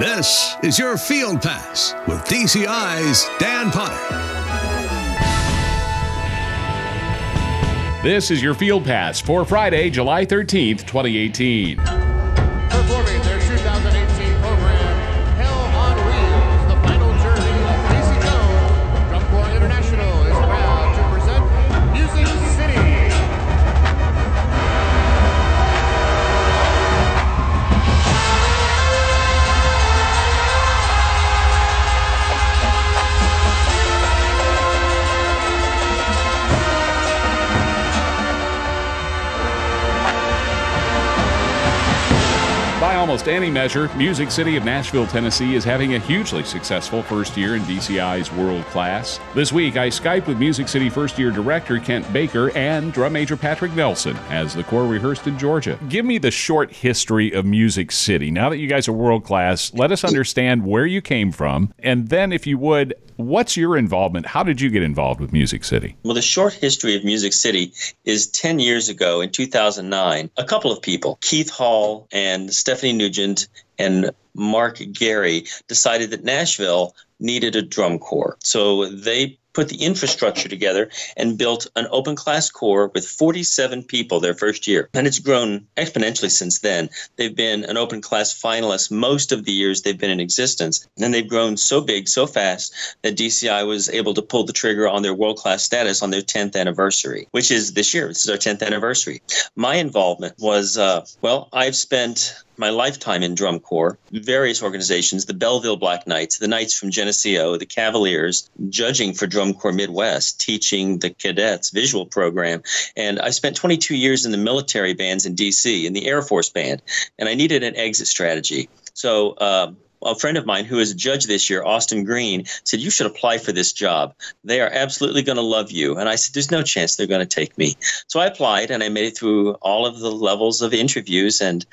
This is your Field Pass with DCI's Dan Potter. This is your Field Pass for Friday, July 13th, 2018. Almost any measure, Music City of Nashville, Tennessee is having a hugely successful first year in DCI's world class. This week, I Skyped with Music City first year director Kent Baker and drum major Patrick Nelson as the corps rehearsed in Georgia. Give me the short history of Music City. Now that you guys are world class, let us understand where you came from, and then, if you would, What's your involvement? How did you get involved with Music City? Well, the short history of Music City is 10 years ago in 2009. A couple of people, Keith Hall and Stephanie Nugent and Mark Gary, decided that Nashville needed a drum corps. So they put the infrastructure together and built an open class corps with 47 people their first year. And it's grown exponentially since then. They've been an open class finalist most of the years they've been in existence. And they've grown so big, so fast that DCI was able to pull the trigger on their world class status on their 10th anniversary, which is this year. This is our 10th anniversary. My involvement was, uh, well, I've spent my lifetime in drum corps, various organizations, the Belleville Black Knights, the Knights from Geneseo, the Cavaliers, judging for Drum Corps Midwest, teaching the cadets visual program. And I spent 22 years in the military bands in DC, in the Air Force Band, and I needed an exit strategy. So uh, a friend of mine who is a judge this year, Austin Green, said, You should apply for this job. They are absolutely going to love you. And I said, There's no chance they're going to take me. So I applied and I made it through all of the levels of interviews. And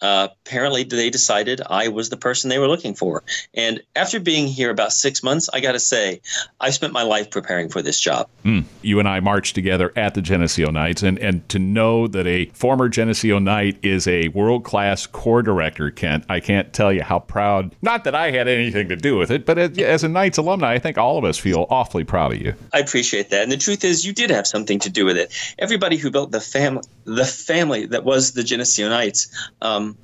uh, apparently they decided I was the person they were looking for. And after being here about six months, I got to say, I spent my life preparing for this job. Mm. You and I marched together at the Geneseo Knights. And, and to know that a former Geneseo Knight is a world class corps director, Kent, I can't tell you how proud not that I had anything to do with it, but as a Knights alumni, I think all of us feel awfully proud of you. I appreciate that. And the truth is, you did have something to do with it. Everybody who built the family, the family that was the Geneseo Knights, um,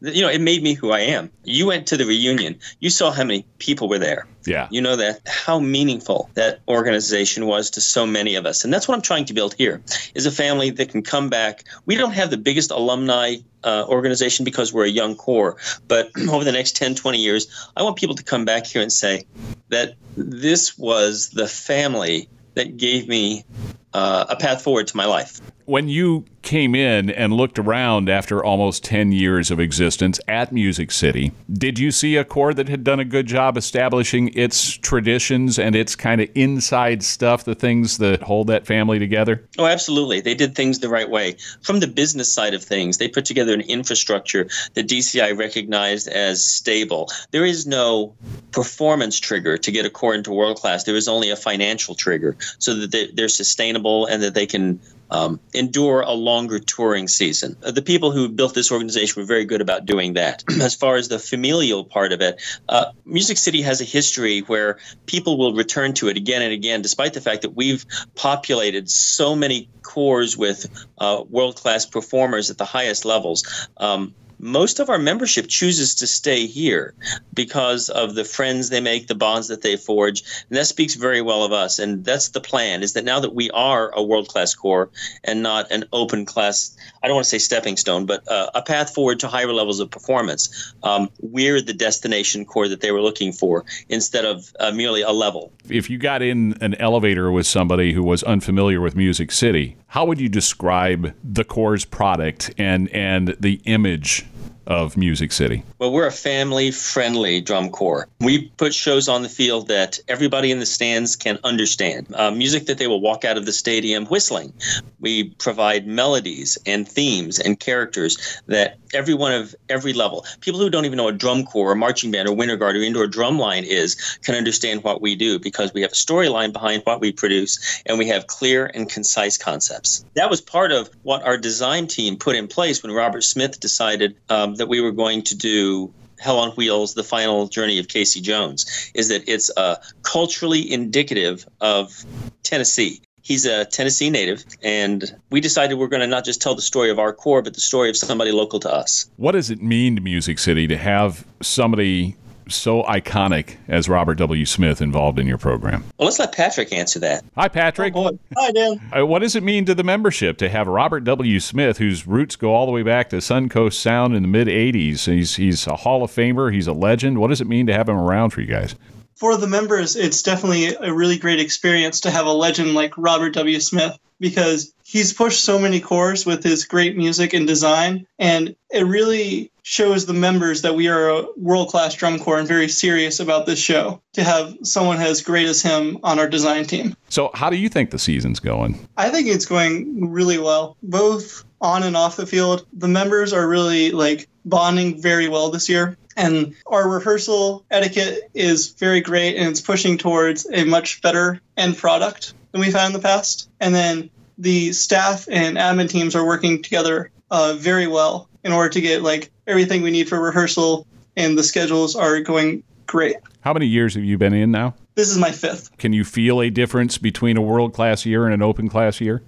you know, it made me who I am. You went to the reunion. You saw how many people were there. Yeah. You know that how meaningful that organization was to so many of us. And that's what I'm trying to build here is a family that can come back. We don't have the biggest alumni uh, organization because we're a young corps, but over the next 10, 20 years, I want people to come back here and say that this was the family that gave me uh, a path forward to my life. When you came in and looked around after almost 10 years of existence at Music City, did you see a corps that had done a good job establishing its traditions and its kind of inside stuff, the things that hold that family together? Oh, absolutely. They did things the right way. From the business side of things, they put together an infrastructure that DCI recognized as stable. There is no performance trigger to get a corps into world class, there is only a financial trigger so that they're sustainable and that they can um, endure a longer touring season. Uh, the people who built this organization were very good about doing that. as far as the familial part of it, uh, Music City has a history where people will return to it again and again, despite the fact that we've populated so many corps with uh, world class performers at the highest levels. Um, most of our membership chooses to stay here because of the friends they make, the bonds that they forge, and that speaks very well of us. And that's the plan: is that now that we are a world-class corps and not an open class, I don't want to say stepping stone, but uh, a path forward to higher levels of performance. Um, we're the destination corps that they were looking for instead of uh, merely a level. If you got in an elevator with somebody who was unfamiliar with Music City, how would you describe the core's product and and the image of Music City? Well, we're a family friendly drum corps. We put shows on the field that everybody in the stands can understand. Uh, music that they will walk out of the stadium whistling. We provide melodies and themes and characters that everyone of every level, people who don't even know a drum corps or marching band or winter guard or indoor drum line is, can understand what we do because we have a storyline behind what we produce and we have clear and concise concepts. That was part of what our design team put in place when Robert Smith decided um, that we were going to do Hell on Wheels, The Final Journey of Casey Jones, is that it's uh, culturally indicative of Tennessee. He's a Tennessee native, and we decided we're going to not just tell the story of our corps, but the story of somebody local to us. What does it mean to Music City to have somebody so iconic as Robert W. Smith involved in your program? Well, let's let Patrick answer that. Hi, Patrick. Oh, Hi, Dan. Uh, what does it mean to the membership to have Robert W. Smith, whose roots go all the way back to Suncoast Sound in the mid 80s? He's, he's a Hall of Famer, he's a legend. What does it mean to have him around for you guys? For the members, it's definitely a really great experience to have a legend like Robert W. Smith because he's pushed so many corps with his great music and design. And it really shows the members that we are a world class drum corps and very serious about this show to have someone as great as him on our design team. So, how do you think the season's going? I think it's going really well, both on and off the field. The members are really like bonding very well this year. And our rehearsal etiquette is very great and it's pushing towards a much better end product than we've had in the past. And then the staff and admin teams are working together uh, very well in order to get like everything we need for rehearsal and the schedules are going great. How many years have you been in now? This is my fifth. Can you feel a difference between a world class year and an open class year?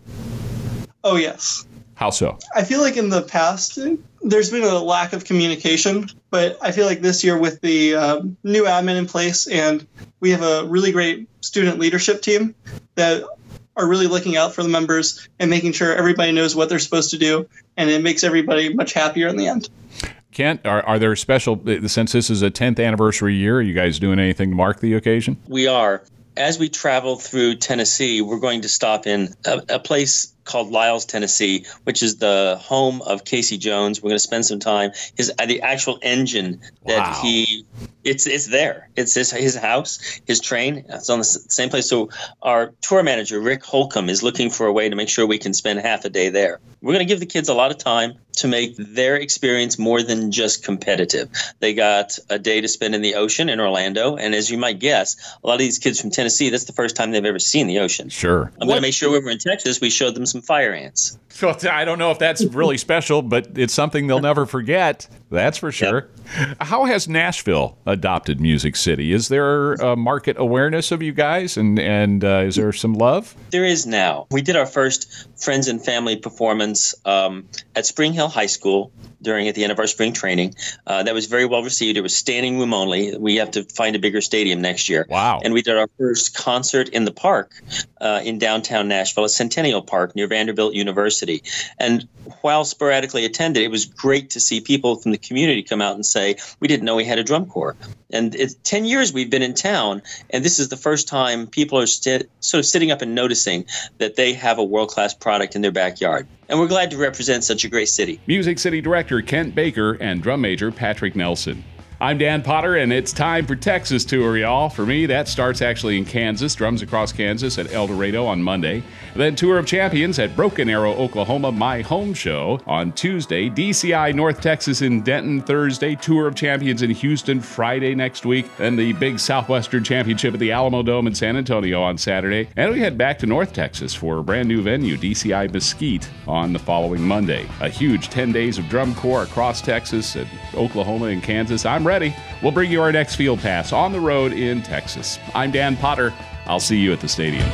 Oh, yes. How so? I feel like in the past, there's been a lack of communication, but I feel like this year with the um, new admin in place and we have a really great student leadership team that are really looking out for the members and making sure everybody knows what they're supposed to do, and it makes everybody much happier in the end. Kent, are, are there special, uh, since this is a 10th anniversary year, are you guys doing anything to mark the occasion? We are. As we travel through Tennessee, we're going to stop in a, a place called Lyles, Tennessee, which is the home of Casey Jones. We're going to spend some time. His uh, the actual engine that Wow. he it's it's there. It's his his house, his train. It's on the same place. So our tour manager Rick Holcomb is looking for a way to make sure we can spend half a day there. We're going to give the kids a lot of time to make their experience more than just competitive. They got a day to spend in the ocean in Orlando, and as you might guess, a lot of these kids from Tennessee, that's the first time they've ever seen the ocean. Sure. I'm going to make sure when we're in Texas, we showed them some fire ants. So I don't know if that's really special, but it's something they'll never forget. That's for sure. How has Nashville adopted Music City? Is there a market awareness of you guys, and and uh, is there some love? There is now. We did our first friends and family performance um, at Spring Hill High School during at the end of our spring training. Uh, that was very well received. It was standing room only. We have to find a bigger stadium next year. Wow. And we did our first concert in the park uh, in downtown Nashville, at Centennial Park near Vanderbilt University. And while sporadically attended, it was great to see people from the community come out and say, "We didn't know we had a drum corps." And it's ten years we've been in town, and this is the first time people are sort of sitting up and noticing that they have a world class product in their backyard. And we're glad to represent such a great city. Music City Director Kent Baker and drum major Patrick Nelson. I'm Dan Potter, and it's time for Texas Tour, y'all. For me, that starts actually in Kansas, Drums Across Kansas at El Dorado on Monday. Then Tour of Champions at Broken Arrow, Oklahoma, my home show on Tuesday. DCI North Texas in Denton Thursday. Tour of Champions in Houston Friday next week. Then the big Southwestern Championship at the Alamodome in San Antonio on Saturday. And we head back to North Texas for a brand new venue, DCI Mesquite, on the following Monday. A huge 10 days of drum corps across Texas and Oklahoma and Kansas. I'm ready. We'll bring you our next field pass on the road in Texas. I'm Dan Potter. I'll see you at the stadium.